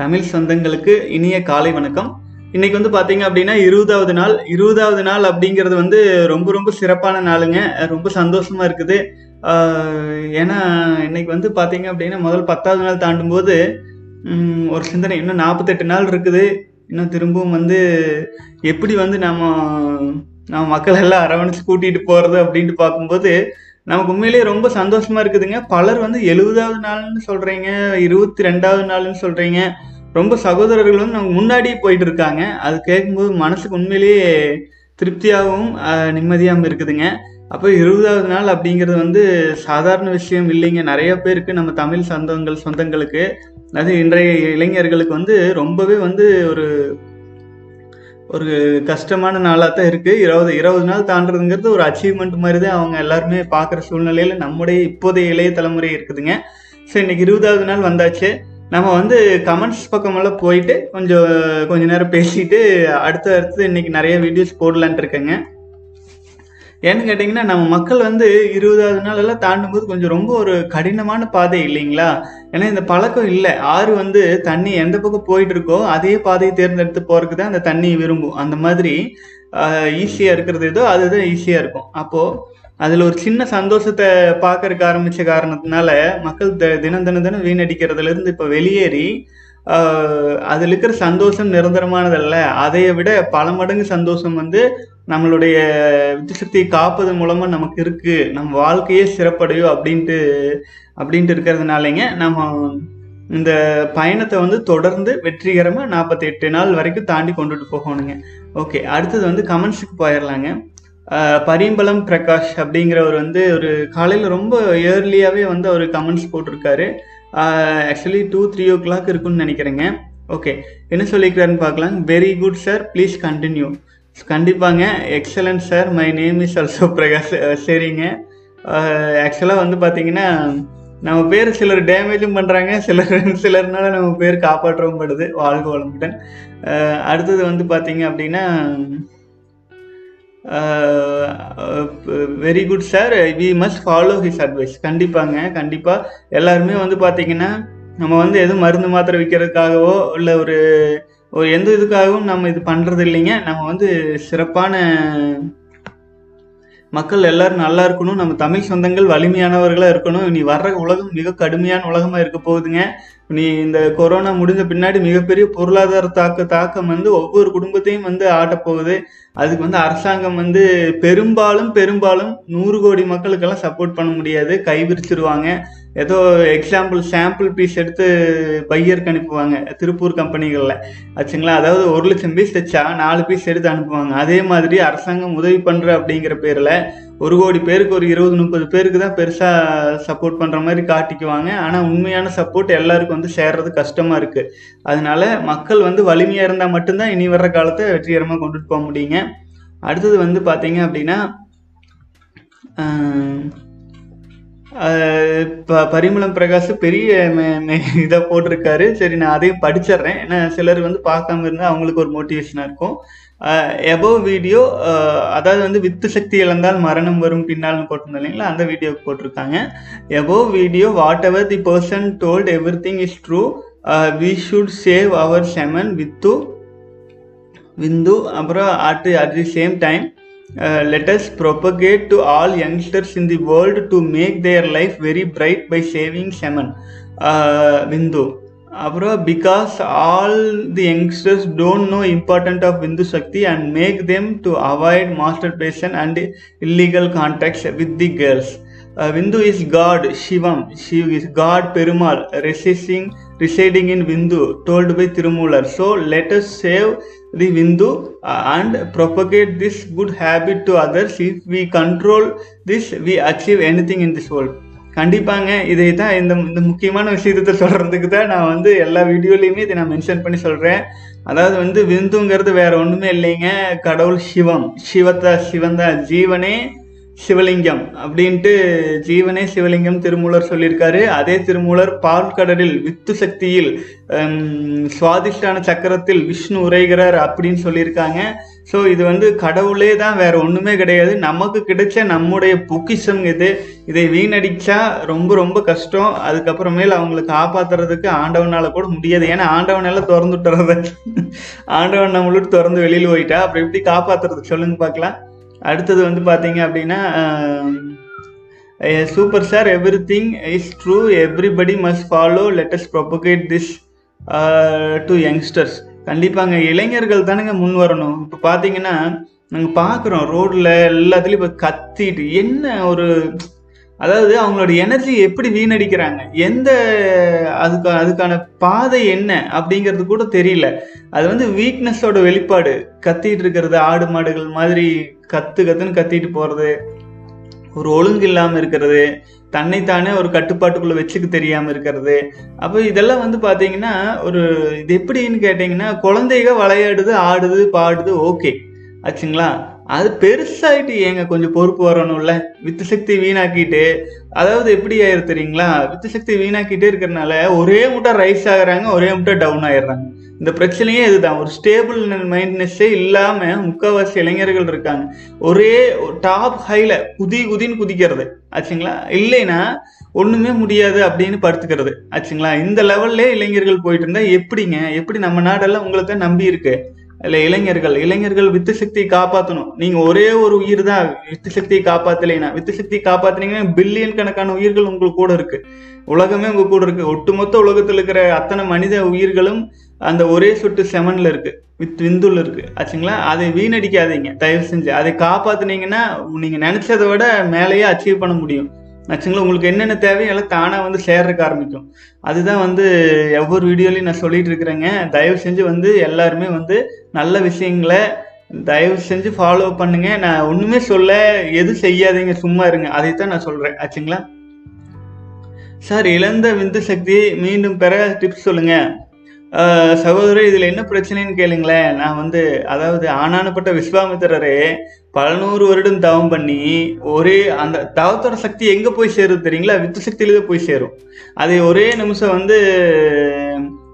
தமிழ் சொந்தங்களுக்கு இனிய காலை வணக்கம். இன்னைக்கு வந்து பாத்தீங்க அப்படின்னா இருபதாவது நாள். இருபதாவது நாள் அப்படிங்கிறது வந்து ரொம்ப ரொம்ப சிறப்பான நாளுங்க. ரொம்ப சந்தோஷமா இருக்குது. ஏன்னா இன்னைக்கு வந்து பாத்தீங்க அப்படின்னா முதல் பத்தாவது நாள் தாண்டும் போது ஒரு சிந்தனை இன்னும் நாற்பத்தெட்டு நாள் இருக்குது. இன்னும் திரும்பவும் வந்து எப்படி வந்து நம்ம நம்ம மக்கள் எல்லாம் அரவணைச்சு கூட்டிகிட்டு போகிறது அப்படின்ட்டு பார்க்கும்போது நமக்கு உண்மையிலேயே ரொம்ப சந்தோஷமா இருக்குதுங்க. பலர் வந்து எழுபதாவது நாள்னு சொல்றீங்க இருபத்தி ரெண்டாவது நாள்னு சொல்றீங்க. ரொம்ப சகோதரர்கள் வந்து நமக்கு முன்னாடியே போயிட்டு இருக்காங்க அது கேட்கும்போது மனசுக்கு உண்மையிலேயே திருப்தியாகவும் நிம்மதியாகவும் இருக்குதுங்க. அப்போ இருபதாவது நாள் அப்படிங்கிறது வந்து சாதாரண விஷயம் இல்லைங்க. நிறைய பேருக்கு நம்ம தமிழ் சொந்தங்கள் சொந்தங்களுக்கு அது இன்றைய இளைஞர்களுக்கு வந்து ரொம்பவே வந்து ஒரு ஒரு கஷ்டமான நாளாக தான் இருக்குது இருபது இருபது நாள் தாண்டதுங்கிறது ஒரு அச்சீவ்மெண்ட் மாதிரி தான் அவங்க எல்லாருமே பார்க்குற சூழ்நிலையில் நம்முடைய இப்போதைய இளைய தலைமுறை இருக்குதுங்க. ஸோ இன்னைக்கு இருபதாவது நாள் வந்தாச்சு. நம்ம வந்து கமெண்ட்ஸ் பக்கமெல்லாம் போயிட்டு கொஞ்சம் கொஞ்ச நேரம் பேசிட்டு அடுத்து அடுத்து இன்னைக்கு நிறைய வீடியோஸ் போடலான்ட்டு இருக்கேங்க. ஏன்னு கேட்டிங்கன்னா நம்ம மக்கள் வந்து இருபதாவது நாளெல்லாம் தாண்டும் போது கொஞ்சம் ரொம்ப ஒரு கடினமான பாதை இல்லைங்களா? ஏன்னா இந்த பழக்கம் இல்லை. ஆறு வந்து தண்ணி எந்த பக்கம் போயிட்டு இருக்கோ அதே பாதையை தேர்ந்தெடுத்து போகிறதுக்கு தான் அந்த தண்ணி விரும்பும். அந்த மாதிரி ஈஸியாக இருக்கிறது ஏதோ அதுதான் ஈஸியாக இருக்கும். அப்போது அதில் ஒரு சின்ன சந்தோஷத்தை பார்க்கறக்கு ஆரம்பித்த காரணத்தினால மக்கள் த- தினம் தினம் தினம் வீணடிக்கிறதுல இருந்து இப்போ வெளியேறி அதில் இருக்கிற சந்தோஷம் நிரந்தரமானதல்ல. அதை விட பல மடங்கு சந்தோஷம் வந்து நம்மளுடைய வித்துசக்தியை காப்பதன் மூலமா நமக்கு இருக்கு. நம்ம வாழ்க்கையே சிறப்படையும் அப்படின்ட்டு அப்படின்ட்டு இருக்கிறதுனாலங்க நம்ம இந்த பயணத்தை வந்து தொடர்ந்து வெற்றிகரமாக நாற்பத்தி எட்டு நாள் வரைக்கும் தாண்டி கொண்டுட்டு போகணுங்க. ஓகே அடுத்தது வந்து கமெண்ட்ஸுக்கு போயிடலாங்க பரிம்பளம் பிரகாஷ் அப்படிங்கிறவர் வந்து ஒரு காலையில் ரொம்ப ஏர்லியாகவே வந்து அவர் கமெண்ட்ஸ் போட்டிருக்காரு. Actually two three o'clock இருக்குன்னு நினைக்கிறேங்க. ஓகே என்ன சொல்லிக்கிறாருன்னு பார்க்கலாம். Very good sir please continue கண்டிப்பாங்க. Excellent sir my name is also Prakash சரிங்க. ஆக்சுவலாக வந்து பார்த்தீங்கன்னா நம்ம பேர் சிலர் டேமேஜும் பண்ணுறாங்க சிலர் சிலர்னால நம்ம பேர் காப்பாற்றவும் படுது. வாழ்க வளமுடன். அடுத்தது வந்து பார்த்தீங்க அப்படின்னா very good sir we must follow his advice கண்டிப்பாங்க கண்டிப்பாக எல்லாருமே வந்து பார்த்தீங்கன்னா நம்ம வந்து எதுவும் மருந்து மாத்திரை விற்கிறதுக்காகவோ இல்லை ஒரு ஒரு எந்த இதுக்காகவும் நம்ம இது பண்ணுறது இல்லைங்க. நம்ம வந்து சிறப்பான மக்கள் எல்லாரும் நல்லா இருக்கணும். நம்ம தமிழ் சொந்தங்கள் வலிமையானவர்களாக இருக்கணும். இனி வர்ற உலகம் மிக கடுமையான உலகமாக இருக்க போகுதுங்க. நீ இந்த கொரோனா முடிஞ்ச பின்னாடி மிகப்பெரிய பொருளாதார தாக்க தாக்கம் வந்து ஒவ்வொரு குடும்பத்தையும் வந்து ஆட்டப் போகுது. அதுக்கு வந்து அரசாங்கம் வந்து பெரும்பாலும் பெரும்பாலும் நூறு கோடி மக்களுக்கெல்லாம் சப்போர்ட் பண்ண முடியாது. கைவிரிச்சிருவாங்க. ஏதோ எக்ஸாம்பிள் சாம்பிள் பீஸ் எடுத்து பையருக்கு அனுப்புவாங்க திருப்பூர் கம்பெனிகளில். ஆச்சுங்களா? அதாவது ஒரு லட்சம் பீஸ் தைச்சா நாலு பீஸ் எடுத்து அனுப்புவாங்க. அதே மாதிரி அரசாங்கம் உதவி பண்ணுற அப்படிங்கிற பேரில் ஒரு கோடி பேருக்கு ஒரு இருபது முப்பது பேருக்கு தான் பெருசாக சப்போர்ட் பண்ணுற மாதிரி காட்டிக்குவாங்க. ஆனால் உண்மையான சப்போர்ட் எல்லாருக்கும் வந்து சேர்றது கஷ்டமாக இருக்குது அதனால மக்கள் வந்து வலிமையாக இருந்தால் மட்டும்தான் இனி வர்ற காலத்தை வெற்றிகரமாக கொண்டுட்டு போக முடியுங்க. அடுத்தது வந்து பார்த்தீங்க அப்படின்னா ப- பரிமளம் பிரகாஷ் பெரிய இதை போட்டிருக்காரு. சரி நான் அதையும் படிச்சிடுறேன். ஏன்னா சிலர் வந்து பார்க்காம இருந்தால் அவங்களுக்கு ஒரு மோட்டிவேஷனாக இருக்கும். எபோவ் வீடியோ அதாவது வந்து வித்து சக்தி இழந்தால் மரணம் வரும் பின்னால்னு போட்டிருந்தோம் இல்லைங்களா? அந்த வீடியோக்கு போட்டிருக்காங்க. Above video whatever the person told everything is true we should save our semen with விந்து அப்புறம் at at the same time Uh, let us propagate to all youngsters in the world to make their life very bright by saving salmon. Uh, Vindu. Because all the youngsters don't know important of Vindu Shakti and make them to avoid masturbation and illegal contacts with the girls. Uh, is God, Shivam. Shiv is God Perumal, residing, in Vindu, told by Tirumular. So let us save the விந்து and uh, and propagate this good habit to others. If we control this, we achieve anything in this world. கண்டிப்பாங்க இதை தான் இந்த இந்த முக்கியமான விஷயத்தை சொல்கிறதுக்கு தான் நான் வந்து எல்லா வீடியோலையுமே இதை நான் மென்ஷன் பண்ணி சொல்கிறேன் அதாவது வந்து விந்துங்கிறது வேற ஒன்றுமே இல்லைங்க கடவுள் சிவம் சிவத்தா சிவந்தா ஜீவனே சிவலிங்கம் அப்படின்ட்டு ஜீவனே சிவலிங்கம் திருமூலர் சொல்லியிருக்காரு. அதே திருமூலர் பால்கடலில் வித்து சக்தியில் சுவாதிஷ்டான சக்கரத்தில் விஷ்ணு உரைகிறார் அப்படின்னு சொல்லியிருக்காங்க. ஸோ இது வந்து கடவுளே தான் வேற ஒன்றுமே கிடையாது. நமக்கு கிடைச்ச நம்முடைய பொக்கிஷம் இது. இதை வீணடிச்சா ரொம்ப ரொம்ப கஷ்டம். அதுக்கப்புறமேல் அவங்களை காப்பாத்துறதுக்கு ஆண்டவனால கூட முடியாது. ஏன்னா ஆண்டவனால திறந்து விட்டுறது ஆண்டவன் நம்மளுட்டு திறந்து வெளியில் போயிட்டா. அப்புறம் எப்படி காப்பாத்துறது? சொல்லுங்க பார்க்கலாம். அடுத்தது வந்து பார்த்தீங்க அப்படின்னா super sir everything is true everybody must follow let us propagate this to youngsters கண்டிப்பாங்க இளைஞர்கள் தானுங்க முன் வரணும். இப்போ பார்த்தீங்கன்னா நாங்கள் பார்க்குறோம் ரோட்டில் எல்லாத்துலேயும் இப்போ கத்திட்டு என்ன ஒரு அதாவது அவங்களோட எனர்ஜி எப்படி வீணடிக்கிறாங்க? எந்த அதுக்கு அதுக்கான பாதை என்ன அப்படிங்கிறது கூட தெரியல. அது வந்து வீக்னஸோட வெளிப்பாடு. கத்திட்டு இருக்கிறது ஆடு மாடுகள் மாதிரி கத்து கத்துன்னு கத்திட்டு போறது ஒரு ஒழுங்கு இல்லாமல் இருக்கிறது தன்னைத்தானே ஒரு கட்டுப்பாட்டுக்குள்ளே வச்சுக்க தெரியாமல் இருக்கிறது. அப்போ இதெல்லாம் வந்து பார்த்தீங்கன்னா ஒரு இது எப்படின்னு கேட்டிங்கன்னா குழந்தைக விளையாடுது ஆடுது பாடுது ஓகே ஆச்சுங்களா? அது பெருசாயிட்டு ஏங்க கொஞ்சம் பொறுப்பு வரணும்ல? வித்து சக்தி வீணாக்கிட்டு அதாவது எப்படி ஆயிரு தெரியுங்களா? வித்து சக்தி வீணாக்கிட்டே இருக்கிறனால ஒரே முட்டை ரைஸ் ஆகுறாங்க ஒரே முட்டை டவுன் ஆயிடுறாங்க. இந்த பிரச்சனையே இதுதான். ஒரு ஸ்டேபிள் மைண்ட்னஸ்ஸே இல்லாமல் முக்கால்வாசி இளைஞர்கள் இருக்காங்க. ஒரே டாப் ஹைல குதி குதின்னு குதிக்கிறது. ஆச்சுங்களா? இல்லைன்னா ஒண்ணுமே முடியாது அப்படின்னு படுத்துக்கிறது. ஆச்சுங்களா? இந்த லெவல்லே இளைஞர்கள் போயிட்டு இருந்தா எப்படிங்க? எப்படி நம்ம நாடெல்லாம் உங்களை தான் நம்பி இருக்கு? இல்ல இளைஞர்கள் இளைஞர்கள் வித்து சக்தியை காப்பாற்றணும் நீங்க ஒரே ஒரு உயிர் தான் வித்து சக்தியை காப்பாத்தலைனா. வித்து சக்தியை காப்பாற்றினீங்கன்னா பில்லியன் கணக்கான உயிர்கள் உங்களுக்கு கூட இருக்கு. உலகமே உங்க கூட இருக்கு. ஒட்டுமொத்த உலகத்துல இருக்கிற அத்தனை மனித உயிர்களும் அந்த ஒரே சொட்டு செமன்ல இருக்கு. வித் விந்துள்ள இருக்கு. ஆச்சுங்களா? அதை வீணடிக்காதீங்க. தயவு செஞ்சு. அதை காப்பாத்துனீங்கன்னா நீங்க நினைச்சதை விட மேலேயே அச்சீவ் பண்ண முடியும். ஆச்சுங்களா உங்களுக்கு என்னென்ன தேவையோ எல்லாம் தானாக வந்து சேர்றதுக்கு ஆரம்பிக்கும். அதுதான் வந்து ஒவ்வொரு வீடியோலையும் நான் சொல்லிட்டு இருக்கிறேங்க. தயவு செஞ்சு வந்து எல்லாருமே வந்து நல்ல விஷயங்களை தயவு செஞ்சு ஃபாலோ பண்ணுங்க. நான் ஒன்றுமே சொல்ல எது செய்யாதீங்க சும்மா இருங்க. அதைத்தான் நான் சொல்கிறேன் ஆச்சுங்களா? சார் இழந்த விந்து சக்தியை மீண்டும் பெற டிப்ஸ் சொல்லுங்க. சகோதரர் இதில் என்ன பிரச்சனைன்னு கேளுங்களேன். நான் வந்து அதாவது ஆனானப்பட்ட விஸ்வாமித்திரரே பல நூறு வருடம் தவம் பண்ணி ஒரே அந்த தவத்தோட சக்தி எங்க போய் சேரும் தெரியுங்களா? வித்து சக்தியில போய் சேரும். அதை ஒரே நிமிஷம் வந்து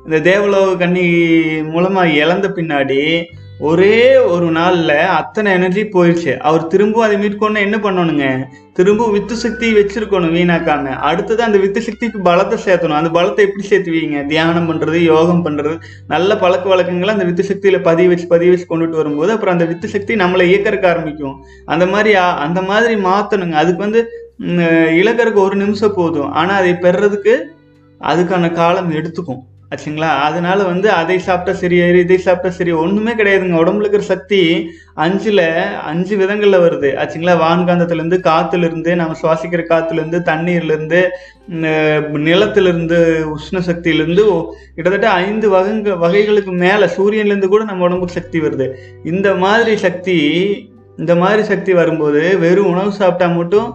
இந்த தேவலோக கண்ணி மூலமாக இழந்த பின்னாடி ஒரே ஒரு நாள்ல அத்தனை எனர்ஜி போயிடுச்சு. அவர் திரும்பவும் அதை மீட்கணும்னா என்ன பண்ணணுங்க? திரும்ப வித்து சக்தி வச்சிருக்கணும் வீணாக்காம. அடுத்தது அந்த வித்து சக்திக்கு பலத்தை சேர்த்தணும். அந்த பலத்தை எப்படி சேர்த்துவீங்க? தியானம் பண்றது யோகம் பண்றது நல்ல பழக்க வழக்கங்களை அந்த வித்து சக்தியில பதிய வச்சு பதிய வச்சு கொண்டுட்டு வரும்போது அப்புறம் அந்த வித்து சக்தி நம்மளை இயக்கறக்க ஆரம்பிக்கும். அந்த மாதிரி அந்த மாதிரி மாத்தணுங்க. அதுக்கு வந்து இழக்கறக்கு ஒரு நிமிஷம் போதும். ஆனா அதை பெறதுக்கு அதுக்கான காலம் எடுத்துக்கும். ஆச்சுங்களா? அதனால வந்து அதை சாப்பிட்டா சரியாயிரு இதை சாப்பிட்டா சரி ஒன்றுமே கிடையாதுங்க. உடம்புல இருக்கிற சக்தி அஞ்சில் அஞ்சு விதங்களில் வருது. ஆச்சுங்களா? வான்காந்தத்துலேருந்து காற்றுலேருந்து நம்ம சுவாசிக்கிற காற்றுலேருந்து தண்ணீர்லேருந்து நிலத்திலிருந்து உஷ்ண சக்தியிலேருந்து கிட்டத்தட்ட ஐந்து வகைங்க வகைகளுக்கு மேலே சூரியன்லேருந்து கூட நம்ம உடம்புக்கு சக்தி வருது. இந்த மாதிரி சக்தி இந்த மாதிரி சக்தி வரும்போது வெறும் உணவு சாப்பிட்டா மட்டும்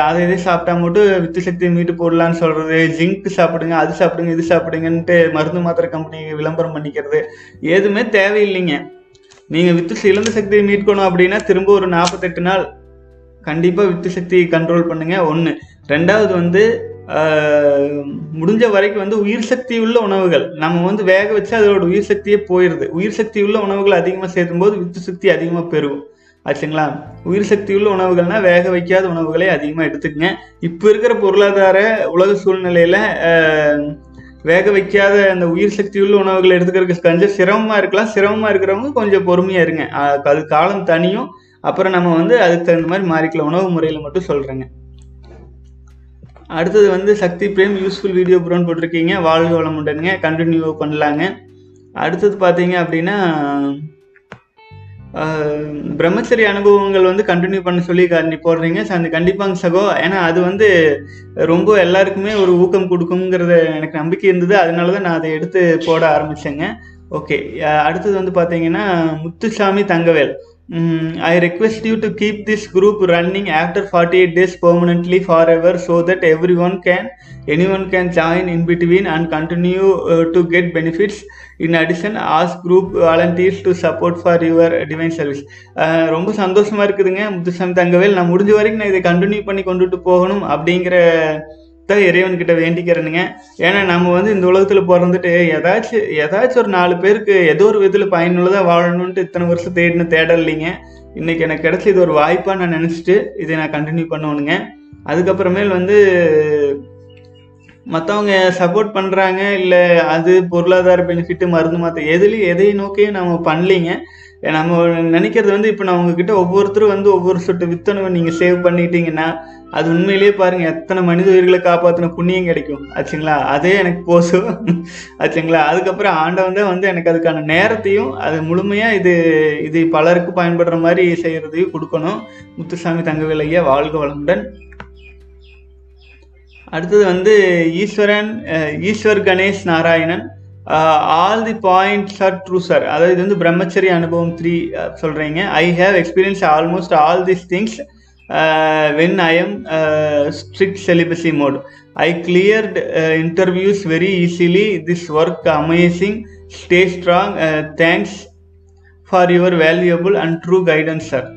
அதை இதை சாப்பிட்டா மட்டும் வித்து சக்தி மீட்டு போடலான்னு சொல்கிறது ஜிங்க் சாப்பிடுங்க அது சாப்பிடுங்க இது சாப்பிடுங்கன்ட்டு மருந்து மாத்திரை கம்பெனி விளம்பரம் பண்ணிக்கிறது எதுவுமே தேவையில்லைங்க. நீங்கள் வித்து இழந்த சக்தியை மீட்கணும் அப்படின்னா திரும்ப ஒரு நாற்பத்தெட்டு நாள் கண்டிப்பாக வித்து சக்தியை கண்ட்ரோல் பண்ணுங்க. ஒன்று ரெண்டாவது வந்து முடிஞ்ச வரைக்கும் வந்து உயிர் சக்தி உள்ள உணவுகள். நம்ம வந்து வேக வச்சு அதோட உயிர் சக்தியே போயிடுது உயிர் சக்தி உள்ள உணவுகள் அதிகமாக சேர்த்தும் போது வித்து சக்தி அதிகமாக பெருகும். ஆச்சுங்களா? உயிர் சக்தி உள்ள உணவுகள்னா வேக வைக்காத உணவுகளை அதிகமாக எடுத்துக்கங்க. இப்போ இருக்கிற பொருளாதார உலக சூழ்நிலையில் வேக வைக்காத அந்த உயிர் சக்தி உள்ள உணவுகளை எடுத்துக்கிறதுக்கு கொஞ்சம் சிரமமாக இருக்கலாம். சிரமமாக இருக்கிறவங்க கொஞ்சம் பொறுமையாக இருங்க. அது காலம் தனியும். அப்புறம் நம்ம வந்து அதுக்கு தகுந்த மாதிரி மாறிக்கலாம். உணவு முறையில் மட்டும் சொல்கிறேங்க அடுத்தது வந்து சக்தி பிரேம் யூஸ்ஃபுல் வீடியோ ப்ரோன்னு போட்டிருக்கீங்க. வாழ்க உண்டுங்க கண்டினியூ பண்ணலாங்க. அடுத்தது பார்த்தீங்க அப்படின்னா பிரம்மச்சரிய அனுபவங்கள் வந்து கண்டினியூ பண்ண சொல்லி கண்டி போடுறீங்க. ஸோ அந்த கண்டிப்பாங்க சகோ. ஏன்னா அது வந்து ரொம்ப எல்லாருக்குமே ஒரு ஊக்கம் கொடுக்குங்கிறத எனக்கு நம்பிக்கை இருந்தது. அதனால தான் நான் அதை எடுத்து போட ஆரம்பித்தேங்க ஓகே அடுத்தது வந்து பார்த்தீங்கன்னா Muthusamy Thangavel. I request you to keep this group running after forty eight days permanently forever so that everyone can anyone can join in between and continue to get benefits in addition as group volunteers to support for your divine service ரொம்ப சந்தோஷமாக இருக்குதுங்க. முத்துசாமி தங்கவேல் நான் முடிஞ்ச வரைக்கும் நான் இதை continue பண்ணி கொண்டுட்டு போகணும் அப்படிங்கிற தான் இறைவன்கிட்ட வேண்டிக்கிறேனுங்க. ஏன்னா நம்ம வந்து இந்த உலகத்தில் பிறந்துட்டு ஏதாச்சும் ஏதாச்சும் ஒரு நாலு பேருக்கு ஏதோ ஒரு விதத்தில் பயனுள்ளதாக வாழணும்ட்டு இத்தனை வருஷம் தேடின தேடல் இல்லைங்க. இன்னைக்கு எனக்கு கிடைச்ச இது ஒரு வாய்ப்பாக நான் நினச்சிட்டு இதை நான் கண்டினியூ பண்ணணுங்க அதுக்கப்புறமேல் வந்து மற்றவங்க சப்போர்ட் பண்ணுறாங்க இல்லை அது பொருளாதார பெனிஃபிட்டு மருந்து மாற்ற எதுலேயும் எதையும் நோக்கியும் நம்ம பண்ணலீங்க. நம்ம நினைக்கிறது வந்து இப்போ நான் உங்ககிட்ட ஒவ்வொருத்தரும் வந்து ஒவ்வொரு சொட்டு வித்தணுவை நீங்கள் சேவ் பண்ணிட்டீங்கன்னா அது உண்மையிலேயே பாருங்கள் எத்தனை மனித உயிர்களை காப்பாற்றின புண்ணியம் கிடைக்கும். ஆச்சுங்களா? அதே எனக்கு போசும் ஆச்சுங்களா? அதுக்கப்புறம் ஆண்டவன் தான் வந்து எனக்கு அதுக்கான நேரத்தையும் அது முழுமையாக இது இது பலருக்கு பயன்படுற மாதிரி செய்கிறதையும் கொடுக்கணும். முத்துசாமி தங்கவேலையா வாழ்க வளமுடன். அடுத்தது வந்து Eswaran Eswar Ganesh Narayanan all the points are true sir அதாவது இது வந்து பிரம்மச்சரி அனுபவம் த்ரீ சொல்கிறீங்க I have experience almost all this things when I am strict celibacy mode I cleared interviews very easily this work amazing stay strong thanks for your valuable and true guidance sir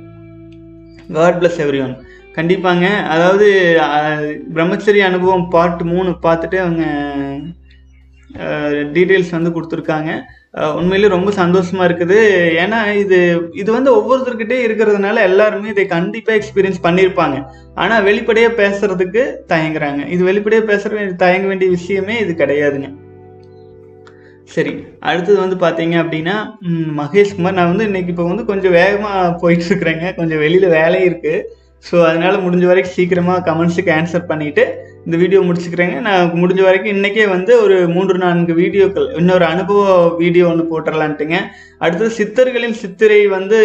God bless everyone கண்டிப்பாங்க. அதாவது பிரம்மச்சரி அனுபவம் part மூணு பார்த்துட்டு அவங்க details வந்து கொடுத்துருக்காங்க. உண்மையிலே ரொம்ப சந்தோஷமா இருக்குது. ஏன்னா இது இது வந்து ஒவ்வொருத்தர்கிட்டே இருக்கிறதுனால எல்லாருமே இதை கண்டிப்பாக எக்ஸ்பீரியன்ஸ் பண்ணியிருப்பாங்க. ஆனால் வெளிப்படையாக பேசுறதுக்கு தயங்குறாங்க. இது வெளிப்படையாக பேசுற தயங்க வேண்டிய விஷயமே இது கிடையாதுங்க. சரி அடுத்தது வந்து பார்த்தீங்க அப்படின்னா மகேஷ்குமார். நான் வந்து இன்னைக்கு இப்போ வந்து கொஞ்சம் வேகமாக போயிட்டு இருக்கிறேங்க. கொஞ்சம் வெளியில் வேலை இருக்குது ஸோ அதனால் முடிஞ்ச வரைக்கும் சீக்கிரமாக கமெண்ட்ஸுக்கு ஆன்சர் பண்ணிவிட்டு இந்த வீடியோ முடிச்சுக்கிறேங்க. நான் முடிஞ்ச வரைக்கும் இன்றைக்கே வந்து ஒரு மூன்று நான்கு வீடியோக்கள் இன்னொரு அனுபவ வீடியோ ஒன்று போட்டுடலான்ட்டுங்க அடுத்தது சித்தர்களின் சித்திரை வந்து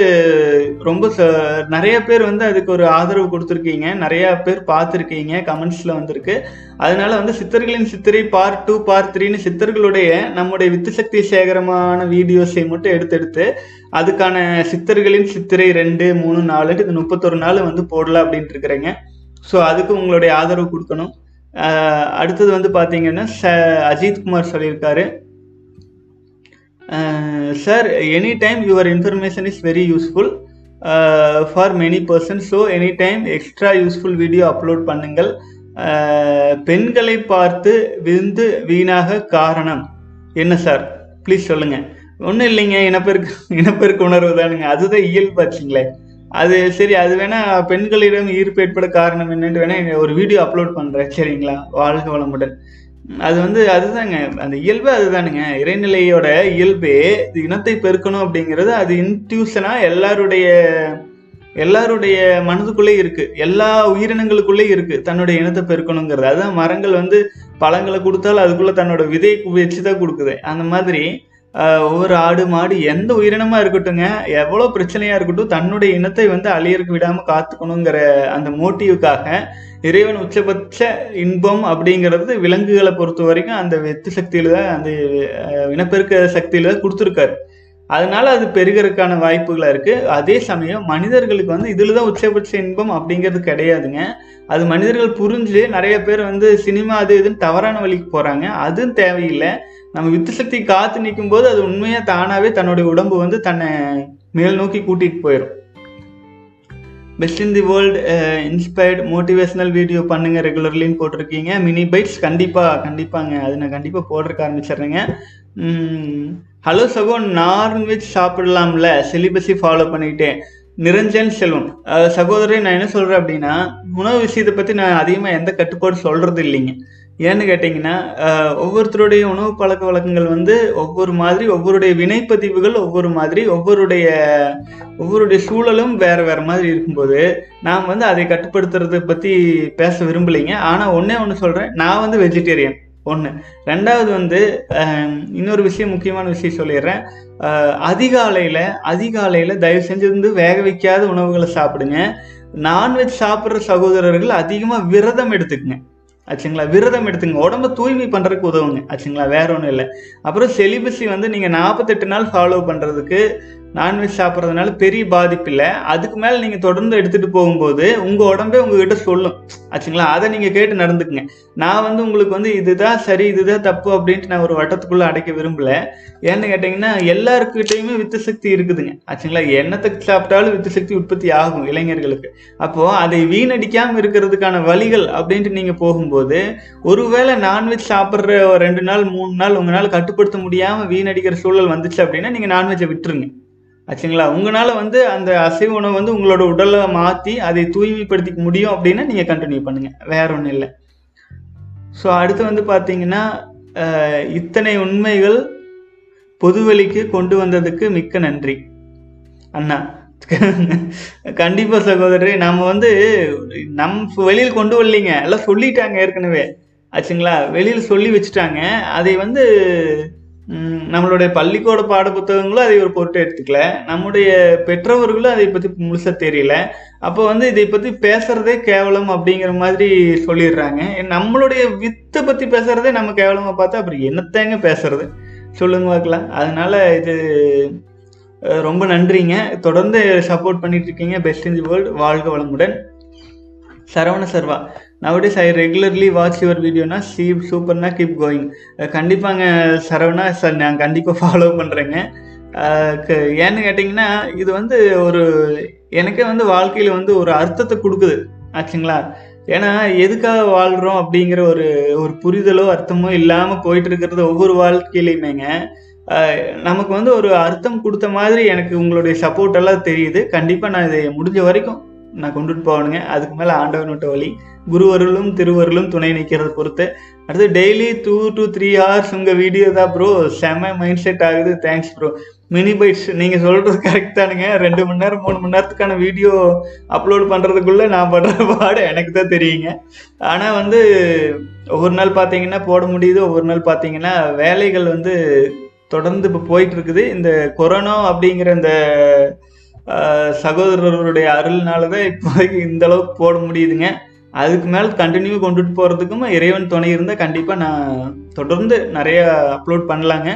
ரொம்ப நிறைய பேர் வந்து அதுக்கு ஒரு ஆதரவு கொடுத்துருக்கீங்க. நிறைய பேர் பார்த்துருக்கீங்க கமெண்ட்ஸில் வந்திருக்கு. அதனால வந்து சித்தர்களின் சித்திரை பார்ட் டூ பார்ட் த்ரீன்னு சித்தர்களுடைய நம்முடைய வித்து சக்தி சேகரமான வீடியோஸை மட்டும் எடுத்து எடுத்து அதுக்கான சித்தர்களின் சித்திரை ரெண்டு மூணு நாலு இது முப்பத்தொரு நாள் வந்து போடலாம் அப்படின்ட்டு இருக்கிறேங்க. ஸோ அதுக்கு உங்களுடைய ஆதரவு கொடுக்கணும். அடுத்தது வந்து பார்த்தீங்கன்னா ச அஜித்குமார் சொல்லியிருக்காரு. Sir any time your information is very useful for many person so any time extra useful video upload பண்ணுங்கள். பெண்களை பார்த்து விழுந்து வீணாக காரணம். என்ன சார் ப்ளீஸ் சொல்லுங்கள் ஒன்றும் இல்லைங்க இனப்பெருக்கு இனப்பெருக்கு உணர்வு தானுங்க. அதுதான் இயல்பாச்சுங்களே. அது சரி அது வேணா பெண்களிடம் ஈர்ப்பு ஏற்பட காரணம் என்னன்னு வேணா ஒரு வீடியோ அப்லோட் பண்றேன் சரிங்களா? வாழ்க வளமுடன். அது வந்து அதுதாங்க அந்த இயல்பே அதுதானுங்க. இறைநிலையோட இயல்பே இனத்தை பெருக்கணும் அப்படிங்கிறது அது இன்ட்யூஷனா எல்லாருடைய எல்லாருடைய மனதுக்குள்ளே இருக்கு. எல்லா உயிரினங்களுக்குள்ளே இருக்கு தன்னுடைய இனத்தை பெருக்கணுங்கிறது. அதுதான் மரங்கள் வந்து பழங்களை கொடுத்தாலும் அதுக்குள்ள தன்னோட விதை வச்சுதான் கொடுக்குது. அந்த மாதிரி ஒவ்வொரு ஆடு மாடு எந்த உயிரினமாக இருக்கட்டுங்க எவ்வளோ பிரச்சனையாக இருக்கட்டும் தன்னுடைய இனத்தை வந்து அழியறக்கு விடாமல் காத்துக்கணுங்கிற அந்த மோட்டிவுக்காக இறைவன் உச்சபட்ச இன்பம் அப்படிங்கிறது விலங்குகளை பொறுத்த வரைக்கும் அந்த வெத்து சக்தியில் தான் அந்த இனப்பெருக்க சக்தியில் தான் கொடுத்துருக்காரு. அதனால அது பெருகிறதுக்கான வாய்ப்புகளாக இருக்குது அதே சமயம் மனிதர்களுக்கு வந்து இதில் தான் உச்சபட்ச இன்பம் அப்படிங்கிறது கிடையாதுங்க. அது மனிதர்கள் புரிஞ்சு நிறைய பேர் வந்து சினிமா அது இதுன்னு தவறான வழிக்கு போகிறாங்க அதுவும் தேவையில்லை. நம்ம வித்து சக்தி காத்து நிற்கும் போது அது உண்மையா தானாவே தன்னுடைய உடம்பு வந்து தன்னை மேல் நோக்கி கூட்டிட்டு போயிடும் best in the world inspired motivational video பண்ணுங்க ரெகுலர்லின்னு போட்டிருக்கீங்க. மினி பைட்ஸ் கண்டிப்பா கண்டிப்பாங்க. அது நான் கண்டிப்பா போடுறதுக்கு ஆரம்பிச்சிடுறேங்க. ஹலோ சகோ நான்வெஜ் சாப்பிடலாம்ல? சிலிபஸை ஃபாலோ பண்ணிக்கிட்டேன் நிரஞ்சன் செல்வம். சகோதரி நான் என்ன சொல்றேன் அப்படின்னா உணவு விஷயத்தை பத்தி நான் அதிகமாக எந்த கட்டுப்பாடு சொல்றது இல்லைங்க. ஏன்னு கேட்டிங்கன்னா ஒவ்வொருத்தருடைய உணவு பழக்க வழக்கங்கள் வந்து ஒவ்வொரு மாதிரி ஒவ்வொருடைய வினைப்பதிவுகள் ஒவ்வொரு மாதிரி ஒவ்வொருடைய ஒவ்வொருடைய சூழலும் வேறு வேறு மாதிரி இருக்கும்போது நான் வந்து அதை கட்டுப்படுத்துறதை பற்றி பேச விரும்பலைங்க. ஆனால் ஒன்றே ஒன்று சொல்கிறேன் நான் வந்து வெஜிடேரியன் ஒன்று ரெண்டாவது வந்து இன்னொரு விஷயம் முக்கியமான விஷயம் சொல்லிடுறேன். அதிகாலையில் அதிகாலையில் தயவு செஞ்சு வந்து வேக வைக்காத உணவுகளை சாப்பிடுங்க. நான்வெஜ் சாப்பிட்ற சகோதரர்கள் அதிகமாக விரதம் எடுத்துக்குங்க. ஆச்சுங்களா? விரதம் எடுத்துங்க. உடம்ப தூய்மை பண்ணுறதுக்கு உதவுங்க. ஆச்சுங்களா? வேற ஒன்றும் இல்லை. அப்புறம் செலிபஸி வந்து நீங்கள் நாற்பத்தெட்டு நாள் ஃபாலோ பண்ணுறதுக்கு நான்வெஜ் சாப்பிட்றதுனால பெரிய பாதிப்பு இல்லை. அதுக்கு மேலே நீங்கள் தொடர்ந்து எடுத்துகிட்டு போகும்போது உங்கள் உடம்பே உங்ககிட்ட சொல்லும். ஆச்சுங்களா? அதை நீங்கள் கேட்டு நடந்துக்குங்க. நான் வந்து உங்களுக்கு வந்து இதுதான் சரி இதுதான் தப்பு அப்படின்ட்டு நான் ஒரு வட்டத்துக்குள்ளே அடைக்க விரும்பல. ஏன்னு கேட்டிங்கன்னா எல்லாருக்கிட்டையுமே வித்து சக்தி இருக்குதுங்க. ஆச்சுங்களா? எண்ணத்துக்கு சாப்பிட்டாலும் வித்து சக்தி உற்பத்தி ஆகும் இளைஞர்களுக்கு. அப்போது அதை வீணடிக்காமல் இருக்கிறதுக்கான வழிகள் அப்படின்ட்டு நீங்கள் போகும்போது ஒருவேளை நான்வெஜ் சாப்பிட்ற ரெண்டு நாள் மூணு நாள் உங்களால் கட்டுப்படுத்த முடியாமல் வீணடிக்கிற சூழல் வந்துச்சு அப்படின்னா நீங்கள் நான்வெஜ்ஜை விட்டுருங்க. ஆச்சுங்களா? உங்களால் வந்து அந்த அசைவ உணவு வந்து உங்களோட உடலை மாற்றி அதை தூய்மைப்படுத்திக்க முடியும் அப்படின்னா நீங்கள் கண்டினியூ பண்ணுங்கள் வேற ஒன்றும் இல்லை. ஸோ அடுத்து வந்து பார்த்தீங்கன்னா இத்தனை உண்மைகள் பொதுவெளிக்கு கொண்டு வந்ததுக்கு மிக்க நன்றி. அண்ணா கண்டிப்பாக சகோதரி நம்ம வந்து நம் வெளியில் கொண்டு வரலீங்க. எல்லாம் சொல்லிட்டாங்க ஏற்கனவே. ஆச்சுங்களா? வெளியில் சொல்லி வச்சுட்டாங்க. அதை வந்து நம்மளுடைய பள்ளிக்கூட பாட புத்தகங்களும் அதை ஒரு பொருட்டு எடுத்துக்கல. நம்முடைய பெற்றவர்களும் அதை பற்றி முழுசாக தெரியல. அப்போ வந்து இதை பற்றி பேசுறதே கேவலம் அப்படிங்கிற மாதிரி சொல்லிடுறாங்க. நம்மளுடைய வித்தை பற்றி பேசுறதே நம்ம கேவலமாக பார்த்தா அப்புறம் என்னத்தேங்க பேசுறது? சொல்லுங்க பார்க்கலாம். அதனால இது ரொம்ப நன்றிங்க. தொடர்ந்து சப்போர்ட் பண்ணிட்டு இருக்கீங்க. பெஸ்ட் இன் தி வேர்ல்டு வாழ்க வளமுடன். Saravana Sarva. Nowadays I regularly watch your வீடியோனா சீப் சூப்பர்னா கீப் கோயிங் கண்டிப்பாங்க சரவணா சார் நான் கண்டிப்பாக ஃபாலோ பண்ணுறேங்க uh, ஏன்னு கேட்டிங்கன்னா இது வந்து ஒரு எனக்கே வந்து வாழ்க்கையில் வந்து ஒரு அர்த்தத்தை கொடுக்குது. ஆச்சுங்களா? ஏன்னா எதுக்காக வாழ்கிறோம் அப்படிங்கிற ஒரு ஒரு புரிதலோ அர்த்தமோ இல்லாமல் போயிட்டு இருக்கிறது ஒவ்வொரு வாழ்க்கையிலையுமேங்க. Uh, நமக்கு வந்து ஒரு அர்த்தம் கொடுத்த மாதிரி எனக்கு உங்களுடைய சப்போர்ட் எல்லாம் தெரியுது. கண்டிப்பாக நான் இதை முடிஞ்ச வரைக்கும் நான் கொண்டுட்டு போகணுங்க. அதுக்கு மேலே ஆண்டவனோட்ட வழி. குருவருளும் திருவருளும் துணை நிற்கிறத பொறுத்து. அடுத்து daily two to three hours உங்கள் வீடியோ தான் ப்ரோ செம மைண்ட் செட் ஆகுது. தேங்க்ஸ் ப்ரோ மினி பைட்ஸ் நீங்கள் சொல்கிறது கரெக்ட் தானுங்க. ரெண்டு மணி நேரம் மூணு மணி நேரத்துக்கான வீடியோ அப்லோட் பண்ணுறதுக்குள்ளே நான் பண்ணுற பாடு எனக்கு தான் தெரியுங்க. ஆனால் வந்து ஒவ்வொரு நாள் பார்த்தீங்கன்னா போட முடியுது. ஒவ்வொரு நாள் பார்த்தீங்கன்னா வேலைகள் வந்து தொடர்ந்து இப்போ போயிட்டுருக்குது. இந்த கொரோனா அப்படிங்கிற இந்த சகோதரருடைய அருள்னால தான் இப்போதைக்கு இந்த அளவுக்கு போட முடியுதுங்க. அதுக்கு மேலே கண்டினியூ கொண்டுட்டு போகிறதுக்கும் இறைவன் துணை இருந்தால் கண்டிப்பாக நான் தொடர்ந்து நிறைய அப்லோட் பண்ணலாங்க.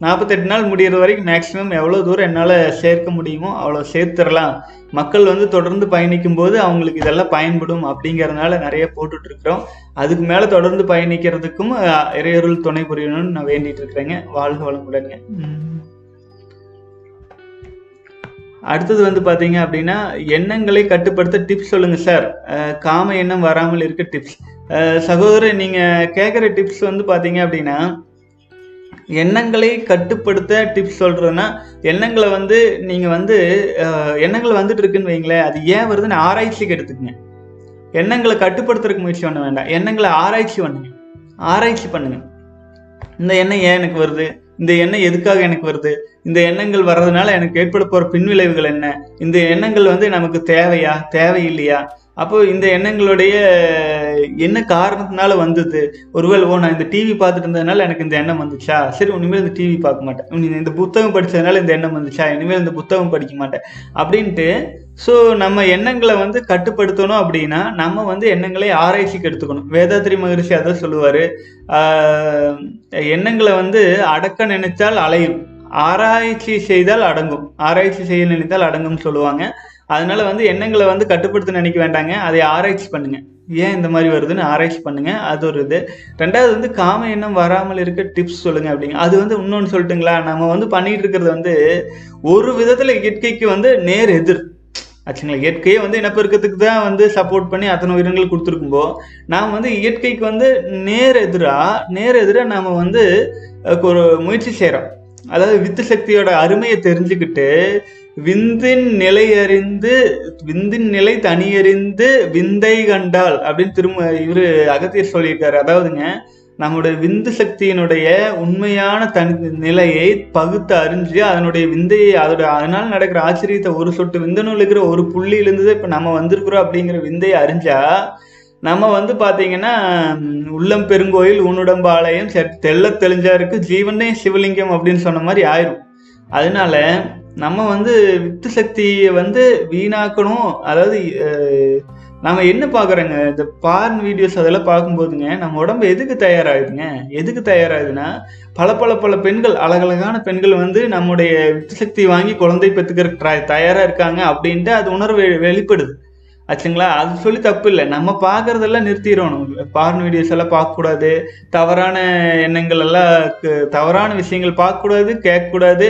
நாற்பத்தெட்டு நாள் முடிகிற வரைக்கும் மேக்ஸிமம் எவ்வளோ தூரம் என்னால் சேர்க்க முடியுமோ அவ்வளோ சேர்த்துடலாம். மக்கள் வந்து தொடர்ந்து பயணிக்கும் போது அவங்களுக்கு இதெல்லாம் பயன்படும் அப்படிங்கறதுனால நிறைய போட்டுட்ருக்குறோம். அதுக்கு மேலே தொடர்ந்து பயணிக்கிறதுக்கும் இறையொருள் துணை புரியணும்னு நான் வேண்டிகிட்டு இருக்கிறேங்க. வாழ்க வளமுடன்ங்க அடுத்தது வந்து பார்த்தீங்க அப்படின்னா எண்ணங்களை கட்டுப்படுத்த டிப்ஸ் சொல்லுங்க சார் காம எண்ணம் வராமல் இருக்க டிப்ஸ் சகோதரர் நீங்கள் கேட்குற டிப்ஸ் வந்து பார்த்தீங்க அப்படின்னா எண்ணங்களை கட்டுப்படுத்த டிப்ஸ் சொல்றதுன்னா எண்ணங்களை வந்து நீங்கள் வந்து எண்ணங்களை எண்ணங்கள் வந்துட்டு இருக்குன்னு வைங்களேன் அது ஏன் வருதுன்னு ஆராய்ச்சிக்கு எடுத்துக்கங்க. எண்ணங்களை கட்டுப்படுத்துறதுக்கு முயற்சி பண்ண வேண்டாம். எண்ணங்களை ஆராய்ச்சி பண்ணுங்க. ஆராய்ச்சி பண்ணுங்க. இந்த எண்ணம் ஏன் எனக்கு வருது? இந்த எண்ணம் எதுக்காக எனக்கு வருது? இந்த எண்ணங்கள் வர்றதுனால எனக்கு ஏற்பட போகிற பின்விளைவுகள் என்ன? இந்த எண்ணங்கள் வந்து நமக்கு தேவையா? தேவையில்லையா? அப்போ இந்த எண்ணங்களுடைய என்ன காரணத்தினால வந்தது? ஒருவேளை ஓ நான் இந்த டிவி பார்த்துட்டு இருந்ததுனால எனக்கு இந்த எண்ணம் வந்துச்சா? சரி இனிமேல் இந்த டிவி பார்க்க மாட்டேன். இந்த புத்தகம் படித்ததுனால இந்த எண்ணம் வந்துச்சா? இனிமேல் இந்த புத்தகம் படிக்க மாட்டேன். அப்படின்ட்டு ஸோ நம்ம எண்ணங்களை வந்து கட்டுப்படுத்தணும் அப்படின்னா நம்ம வந்து எண்ணங்களை ஆராய்ச்சிக்கு எடுத்துக்கணும். வேதாத்திரி மகரிஷி அதை சொல்லுவார். எண்ணங்களை வந்து அடக்க நினைத்தால் அலையும். ஆராய்ச்சி செய்தால் அடங்கும். ஆராய்ச்சி செய்ய நினைத்தால் அடங்கும்னு சொல்லுவாங்க. அதனால வந்து எண்ணங்களை வந்து கட்டுப்படுத்த நினைக்க வேண்டாங்க. அதை ஆராய்ச்சி பண்ணுங்க. ஏன் இந்த மாதிரி வருதுன்னு ஆராய்ச்சி பண்ணுங்க. அது ஒரு இது. ரெண்டாவது வந்து காம எண்ணம் வராமல் இருக்க டிப்ஸ் சொல்லுங்க அப்படிங்க. அது வந்து இன்னொன்று சொல்லட்டுங்களா? நம்ம வந்து பண்ணிட்டு இருக்கிறது வந்து ஒரு விதத்துல இயற்கைக்கு வந்து நேர் எதிர். ஆச்சுங்களா இயற்கையை வந்து இனப்பெருக்கத்துக்கு தான் வந்து சப்போர்ட் பண்ணி அத்தனை உயிரினங்கள் கொடுத்துருக்கும்போ நாம் வந்து இயற்கைக்கு வந்து நேர் எதிராக நேர் எதிராக நாம் வந்து ஒரு முயற்சி செய்கிறோம் அதாவது வித்து சக்தியோட அருமையை தெரிஞ்சுக்கிட்டு விந்தின் நிலை அறிந்து விந்தின் நிலை தனியறிந்து விந்தை கண்டால் அப்படின்னு திரும்ப இவரு அகத்தியர் சொல்லியிருக்காரு. அதாவதுங்க நம்முடைய விந்து சக்தியினுடைய உண்மையான தனி நிலையை பகுத்து அறிஞ்சு அதனுடைய விந்தையை அதோட அதனால் நடக்கிற ஆச்சரியத்தை ஒரு சொட்டு விந்தணுல இருக்கிற ஒரு புள்ளியிலிருந்து இப்போ நம்ம வந்திருக்கிறோம் அப்படிங்கிற விந்தையை அறிஞ்சா நம்ம வந்து பார்த்தீங்கன்னா உள்ளம் பெருங்கோயில் உன்னுடம்பாளையம் செ- தெளிஞ்சா தெளிஞ்சாருக்கு ஜீவனே சிவலிங்கம் அப்படின்னு சொன்ன மாதிரி ஆயிரும். அதனால நம்ம வந்து வித்து சக்தியை வந்து வீணாக்கணும். அதாவது நம்ம என்ன பார்க்குறோங்க இந்த பார்ன் வீடியோஸ் அதெல்லாம் பார்க்கும்போதுங்க நம்ம உடம்பு எதுக்கு தயாராகுதுங்க? எதுக்கு தயாராகுதுன்னா பல பல பல பெண்கள் அழகழகான பெண்கள் வந்து நம்முடைய வித்து சக்தி வாங்கி குழந்தை பெற்றுக்கிறதுக்கு தயாராக இருக்காங்க அப்படின்ட்டு அது உணர்வு வெளிப்படுது. ஆச்சுங்களா? அது சொல்லி தப்பு இல்லை. நம்ம பார்க்கறதெல்லாம் நிறுத்திடணும். பார்ன் வீடியோஸ் எல்லாம் பார்க்கக்கூடாது தவறான எண்ணங்கள் எல்லாம் தவறான விஷயங்கள் பார்க்கக்கூடாது கேட்கக்கூடாது.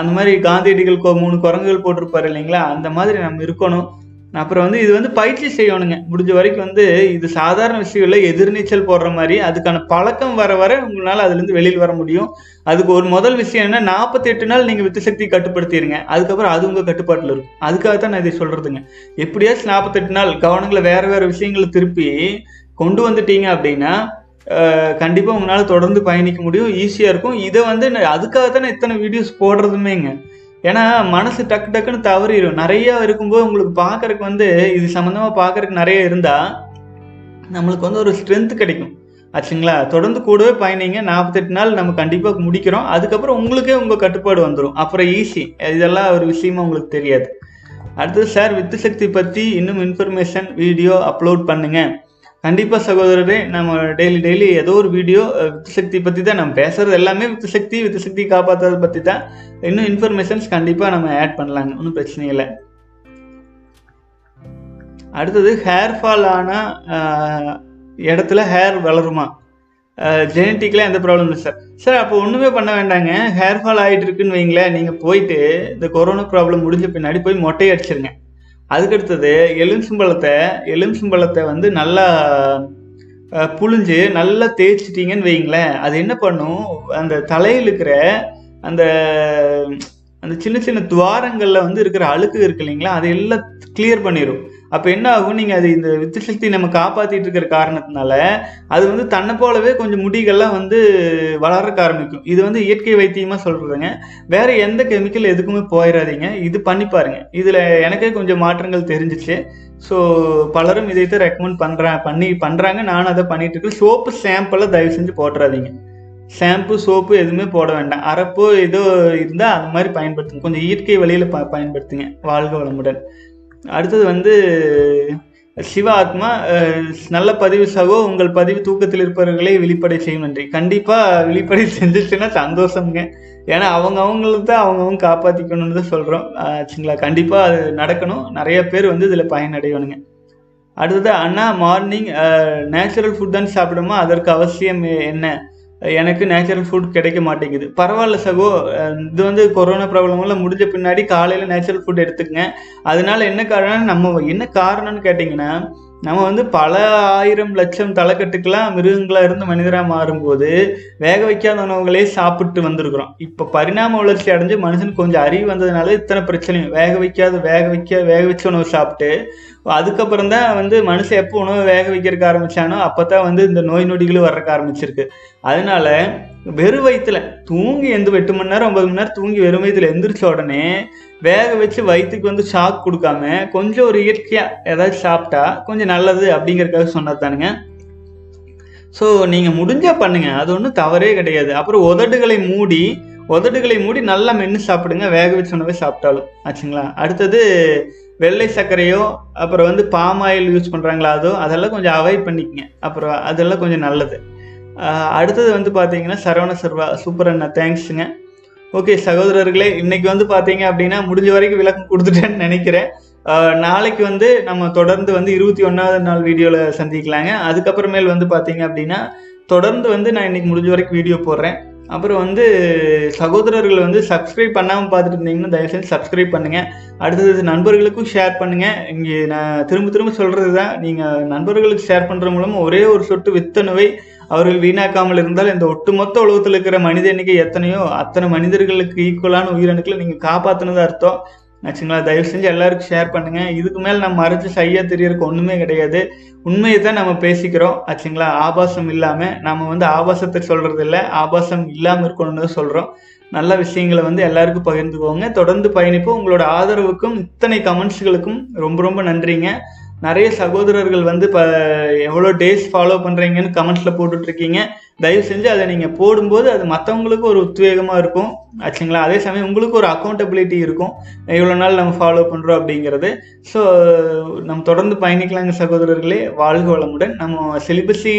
அந்த மாதிரி காந்தியடிகள் மூணு குரங்குகள் போட்டிருப்பாரு இல்லைங்களா? அந்த மாதிரி நம்ம இருக்கணும். அப்புறம் வந்து இது வந்து பயிற்சி செய்யணுங்க. முடிஞ்ச வரைக்கும் வந்து இது சாதாரண விஷயம் இல்லை எதிர்நீச்சல் போடுற மாதிரி. அதுக்கான பழக்கம் வர வர உங்களால் அதுலேருந்து வெளியில் வர முடியும். அதுக்கு ஒரு முதல் விஷயம் என்ன நாற்பத்தெட்டு நாள் நீங்கள் வித்து சக்தி கட்டுப்படுத்திடுங்க அதுக்கப்புறம் அது உங்கள் கட்டுப்பாட்டில் இருக்கும். அதுக்காக தான் நான் இதை சொல்கிறதுங்க எப்படியாச்சும் நாற்பத்தெட்டு நாள் கவனங்களை வேறு வேறு விஷயங்களை திருப்பி கொண்டு வந்துட்டீங்க அப்படின்னா கண்டிப்பாக உங்களால் தொடர்ந்து பயணிக்க முடியும் ஈஸியாக இருக்கும். இதை வந்து நான் அதுக்காக தானே இத்தனை வீடியோஸ் போடுறதுமேங்க. ஏன்னா மனசு டக்கு டக்குன்னு தவறிடும் நிறையா இருக்கும்போது உங்களுக்கு பார்க்குறக்கு வந்து இது சம்மந்தமாக பார்க்குறக்கு நிறைய இருந்தால் நம்மளுக்கு வந்து ஒரு ஸ்ட்ரென்த் கிடைக்கும். ஆச்சுங்களா? தொடர்ந்து கூடவே பயணிங்க. நாற்பத்தெட்டு நாள் நம்ம கண்டிப்பாக முடிக்கிறோம். அதுக்கப்புறம் உங்களுக்கே உங்கள் கட்டுப்பாடு வந்துடும் அப்புறம் ஈஸி இதெல்லாம் ஒரு விஷயமா உங்களுக்கு தெரியாது. அடுத்தது சார் வித்து சக்தி பற்றி இன்னும் இன்ஃபர்மேஷன் வீடியோ அப்லோட் பண்ணுங்கள் கண்டிப்பாக சகோதரரே நம்ம டெய்லி டெய்லி ஏதோ ஒரு வீடியோ வித்து சக்தி பற்றி தான் நம்ம பேசுறது எல்லாமே வித்து சக்தி வித்து சக்தி காப்பாற்றுறத பற்றி தான் இன்னும் இன்ஃபர்மேஷன்ஸ் கண்டிப்பாக நம்ம ஆட் பண்ணலாங்க ஒன்றும் பிரச்சனை இல்லை. அடுத்தது ஹேர் ஃபால் ஆனால் இடத்துல ஹேர் வளருமா? ஜெனட்டிக்கெலாம் எந்த ப்ராப்ளம் இல்லை சார் சார் அப்போ ஒன்றுமே பண்ண வேண்டாங்க. ஹேர் ஃபால் ஆகிட்டு இருக்குன்னு வைங்களேன் நீங்கள் போயிட்டு இந்த கொரோனா ப்ராப்ளம் முடிஞ்ச பின்னாடி போய் மொட்டை அடிச்சிருங்க. அதுக்கடுத்தது எலுமிச்சம்பழத்தை எலுமிச்சம்பழத்தை வந்து நல்லா புழிஞ்சு நல்லா தேய்ச்சிட்டிங்கன்னு வைங்களேன் அது என்ன பண்ணும்? அந்த தலையில் இருக்கிற அந்த அந்த சின்ன சின்ன துவாரங்களில் வந்து இருக்கிற அழுக்கு இருக்கு இல்லைங்களா? அதை எல்லாம் கிளியர் பண்ணிடும் அப்போ என்ன ஆகும்? நீங்கள் அது இந்த வித்து சக்தி நம்ம காப்பாற்றிட்டு இருக்கிற காரணத்தினால அது வந்து தன்னை போலவே கொஞ்சம் முடிகள்லாம் வந்து வளர்க்க ஆரம்பிக்கும். இது வந்து இயற்கை வைத்தியமாக சொல்கிறதுங்க வேறு எந்த கெமிக்கல் எதுக்குமே போயிடாதீங்க இது பண்ணி பாருங்க. இதில் எனக்கே கொஞ்சம் மாற்றங்கள் தெரிஞ்சிச்சு. ஸோ பலரும் இதைத்தான் ரெக்கமெண்ட் பண்ணுறேன் பண்ணி பண்ணுறாங்க நானும் அதை பண்ணிட்டு இருக்கேன். சோப்பு ஷாம்பெல்லாம் தயவு செஞ்சு போட்டுறாதீங்க. ஷாம்பு சோப்பு எதுவுமே போட வேண்டாம். அரப்போ ஏதோ இருந்தால் அந்த மாதிரி பயன்படுத்துங்க. கொஞ்சம் இயற்கை வழியில் ப பயன்படுத்துங்க. வாழ்க வளமுடன். அடுத்தது வந்து சிவ ஆத்மா நல்ல பதிவு சகோ உங்கள் பதிவு தூக்கத்தில் இருப்பவர்களை வெளிப்படை செய்யும் நன்றி. கண்டிப்பாக வெளிப்படை செஞ்சிச்சுன்னா சந்தோஷம்ங்க. ஏன்னா அவங்க அவங்களுக்கு தான் அவங்கவுங்க காப்பாற்றிக்கணும்னு தான் சொல்கிறோம் ஆச்சுங்களா கண்டிப்பாக அது நடக்கணும். நிறைய பேர் வந்து இதில் பயனடையணுங்க. அடுத்தது அண்ணா மார்னிங் நேச்சுரல் ஃபுட் தான் சாப்பிடுமா அதற்கு அவசியம் என்ன? எனக்கு நேச்சுரல் ஃபுட் கிடைக்க மாட்டேங்குது. பரவாயில்ல சகோ. இது வந்து கொரோனா ப்ராப்ளமெல்லாம் முடிஞ்ச பின்னாடி காலையில் நேச்சுரல் ஃபுட் எடுத்துக்கங்க. அதனால என்ன காரணம் நம்ம என்ன காரணம்னு கேட்டிங்கன்னா நம்ம வந்து பல ஆயிரம் லட்சம் தலைக்கட்டுக்கெல்லாம் மிருகங்களாக இருந்து மனிதராக மாறும்போது வேக வைக்காத உணவுகளே சாப்பிட்டு வந்திருக்கிறோம். இப்போ பரிணாம வளர்ச்சி அடைஞ்சு மனுஷனுக்கு கொஞ்சம் அறிவு வந்ததுனால இத்தனை பிரச்சனையும். வேக வைக்காத வேக வைக்க வேக வச்ச உணவு சாப்பிட்டு அதுக்கப்புறம் தான் வந்து மனுஷன் எப்போ உணவு வேக வைக்கிறதுக்கு ஆரம்பித்தானோ அப்போ தான் வந்து இந்த நோய் நொடிகளும் வர்றக்கு ஆரம்பிச்சிருக்கு. அதனால வெறும் வயிற்றுல தூங்கி எந்த எட்டு மணி நேரம் ஒன்பது மணி நேரம் தூங்கி வெறும் வயிற்றுல எந்திரிச்ச உடனே வேக வச்சு வயிற்றுக்கு வந்து ஷாக் கொடுக்காம கொஞ்சம் ஒரு இயற்கையாக ஏதாவது சாப்பிட்டா கொஞ்சம் நல்லது அப்படிங்கிறக்காக சொன்னது தானுங்க. ஸோ நீங்கள் முடிஞ்சால் பண்ணுங்கள் அது ஒன்றும் தவறே கிடையாது. அப்புறம் உதடுகளை மூடி உதடுகளை மூடி நல்லா மென்று சாப்பிடுங்க. வேக வச்ச உணவை சாப்பிட்டாலும். ஆச்சுங்களா? அடுத்தது வெள்ளை சர்க்கரையோ அப்புறம் வந்து பாம் ஆயில் யூஸ் பண்ணுறாங்களா அதோ அதெல்லாம் கொஞ்சம் அவாய்ட் பண்ணிக்கங்க. அப்புறம் அதெல்லாம் கொஞ்சம் நல்லது. அடுத்தது வந்து பார்த்தீங்கன்னா சரவண சர்வா சூப்பர் அண்ணா தேங்க்ஸுங்க ஓகே சகோதரர்களே இன்னைக்கு வந்து பார்த்தீங்க அப்படின்னா முடிஞ்ச வரைக்கும் விளக்கம் கொடுத்துட்டேன்னு நினைக்கிறேன். நாளைக்கு வந்து நம்ம தொடர்ந்து வந்து இருபத்தி ஒன்றாவது நாள் வீடியோவில் சந்திக்கலாங்க. அதுக்கப்புறமேல் வந்து பார்த்தீங்க அப்படின்னா தொடர்ந்து வந்து நான் இன்னைக்கு முடிஞ்ச வரைக்கும் வீடியோ போடுறேன். அப்புறம் வந்து சகோதரர்கள் வந்து சப்ஸ்கிரைப் பண்ணாமல் பார்த்துட்டு இருந்தீங்கன்னா தயவுசெய்து சப்ஸ்கிரைப் பண்ணுங்கள் அடுத்தது நண்பர்களுக்கும் ஷேர் பண்ணுங்கள் இங்கே நான் திரும்ப திரும்ப சொல்கிறது தான் நீங்கள் நண்பர்களுக்கு ஷேர் பண்ணுற மூலமாக ஒரே ஒரு சொட்டு வித்தணுவை அவர்கள் வீணாக்காமல் இருந்தால் இந்த ஒட்டுமொத்த உலகத்தில் இருக்கிற மனித எண்ணிக்கை எத்தனையோ அத்தனை மனிதர்களுக்கு ஈக்குவலான உயிரணுக்களை நீங்கள் காப்பாற்றினது அர்த்தம். ஆச்சுங்களா? தயவு செஞ்சு எல்லாருக்கும் ஷேர் பண்ணுங்க. இதுக்கு மேல் நம்ம மறைச்சு சரியா தெரியறதுக்கு ஒண்ணுமே கிடையாது. உண்மையை தான் நம்ம பேசிக்கிறோம். ஆச்சுங்களா? ஆபாசம் இல்லாம நம்ம வந்து ஆபாசத்தை சொல்றது இல்லை ஆபாசம் இல்லாம இருக்கணும்னு தான் சொல்றோம். நல்ல விஷயங்களை வந்து எல்லாருக்கும் பகிர்ந்துக்கோங்க. தொடர்ந்து பயணிப்போம். உங்களோட ஆதரவுக்கும் இத்தனை கமெண்ட்ஸ்களுக்கும் ரொம்ப ரொம்ப நன்றிங்க. நிறைய சகோதரர்கள் வந்து இப்போ எவ்வளோ டேஸ் ஃபாலோ பண்ணுறீங்கன்னு கமெண்ட்ஸில் போட்டுட்ருக்கீங்க தயவு செஞ்சு அதை நீங்கள் போடும்போது அது மற்றவங்களுக்கு ஒரு உத்வேகமாக இருக்கும். ஆச்சுங்களா? அதே சமயம் உங்களுக்கு ஒரு அக்கௌண்டபிலிட்டி இருக்கும். இவ்வளோ நாள் நம்ம ஃபாலோ பண்ணுறோம் அப்படிங்கிறது. ஸோ நம்ம தொடர்ந்து பயணிக்கலாங்க சகோதரர்களே. வாழ்க வளமுடன். நம்ம சிலிபஸி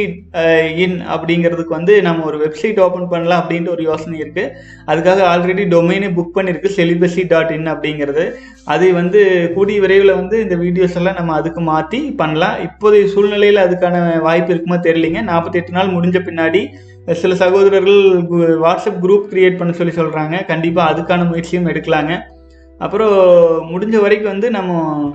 இன் அப்படிங்கிறதுக்கு வந்து நம்ம ஒரு வெப்சைட் ஓப்பன் பண்ணலாம் அப்படின்ட்டு ஒரு யோசனை இருக்குது அதுக்காக ஆல்ரெடி டொமைனே புக் பண்ணியிருக்கு செலிபஸி டாட் இன் அப்படிங்கிறது. அது வந்து கூடிய விரைவில் வந்து இந்த வீடியோஸ் எல்லாம் நம்ம அதுக்கு மாற்றி பண்ணலாம். இப்போதைய சூழ்நிலையில் அதுக்கான வாய்ப்பு இருக்குமா தெரியலிங்க. நாற்பத்தெட்டு நாள் முடிஞ்ச பின்னாடி சில சகோதரர்கள் கு- வாட்ஸ்அப் குரூப் கிரியேட் பண்ண சொல்லி சொல்கிறாங்க கண்டிப்பாக அதுக்கான முயற்சியும் எடுக்கலாங்க. அப்புறம் முடிஞ்ச வரைக்கும் வந்து நம்ம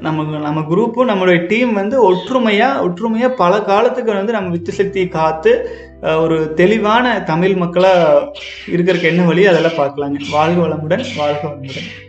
நம்ம நம்ம குரூப்பும் நம்மளுடைய டீம் வந்து ஒற்றுமையாக ஒற்றுமையாக பல காலத்துக்கு வந்து நம்ம வித்து சக்தியை காத்து ஒரு தெளிவான தமிழ் மக்களாக இருக்கிறதுக்கு என்ன வழி? அதெல்லாம் பார்க்கலாங்க. வாழ்க வளமுடன் வாழ்க வளமுடன்.